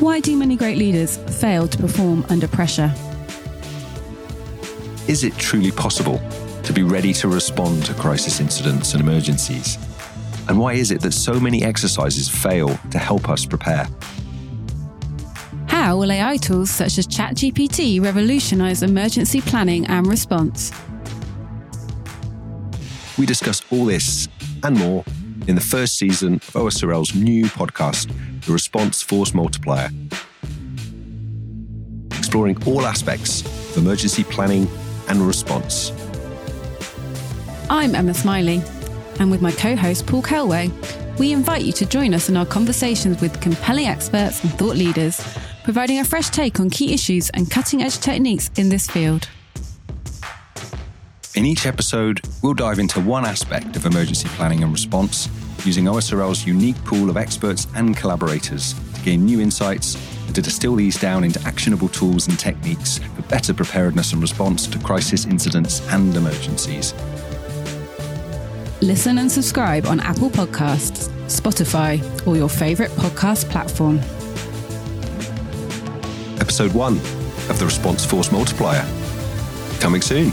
Why do many great leaders fail to perform under pressure? Is it truly possible to be ready to respond to crisis incidents and emergencies? And why is it that so many exercises fail to help us prepare? How will AI tools such as ChatGPT revolutionize emergency planning and response? We discuss all this and more in the first season of OSRL's new podcast, The Response Force Multiplier, exploring all aspects of emergency planning and response. I'm Emma Smiley, and with my co host Paul Kelway, we invite you to join us in our conversations with compelling experts and thought leaders, providing a fresh take on key issues and cutting edge techniques in this field. In each episode, we'll dive into one aspect of emergency planning and response using OSRL's unique pool of experts and collaborators to gain new insights and to distill these down into actionable tools and techniques for better preparedness and response to crisis incidents and emergencies. Listen and subscribe on Apple Podcasts, Spotify, or your favourite podcast platform. Episode 1 of the Response Force Multiplier. Coming soon.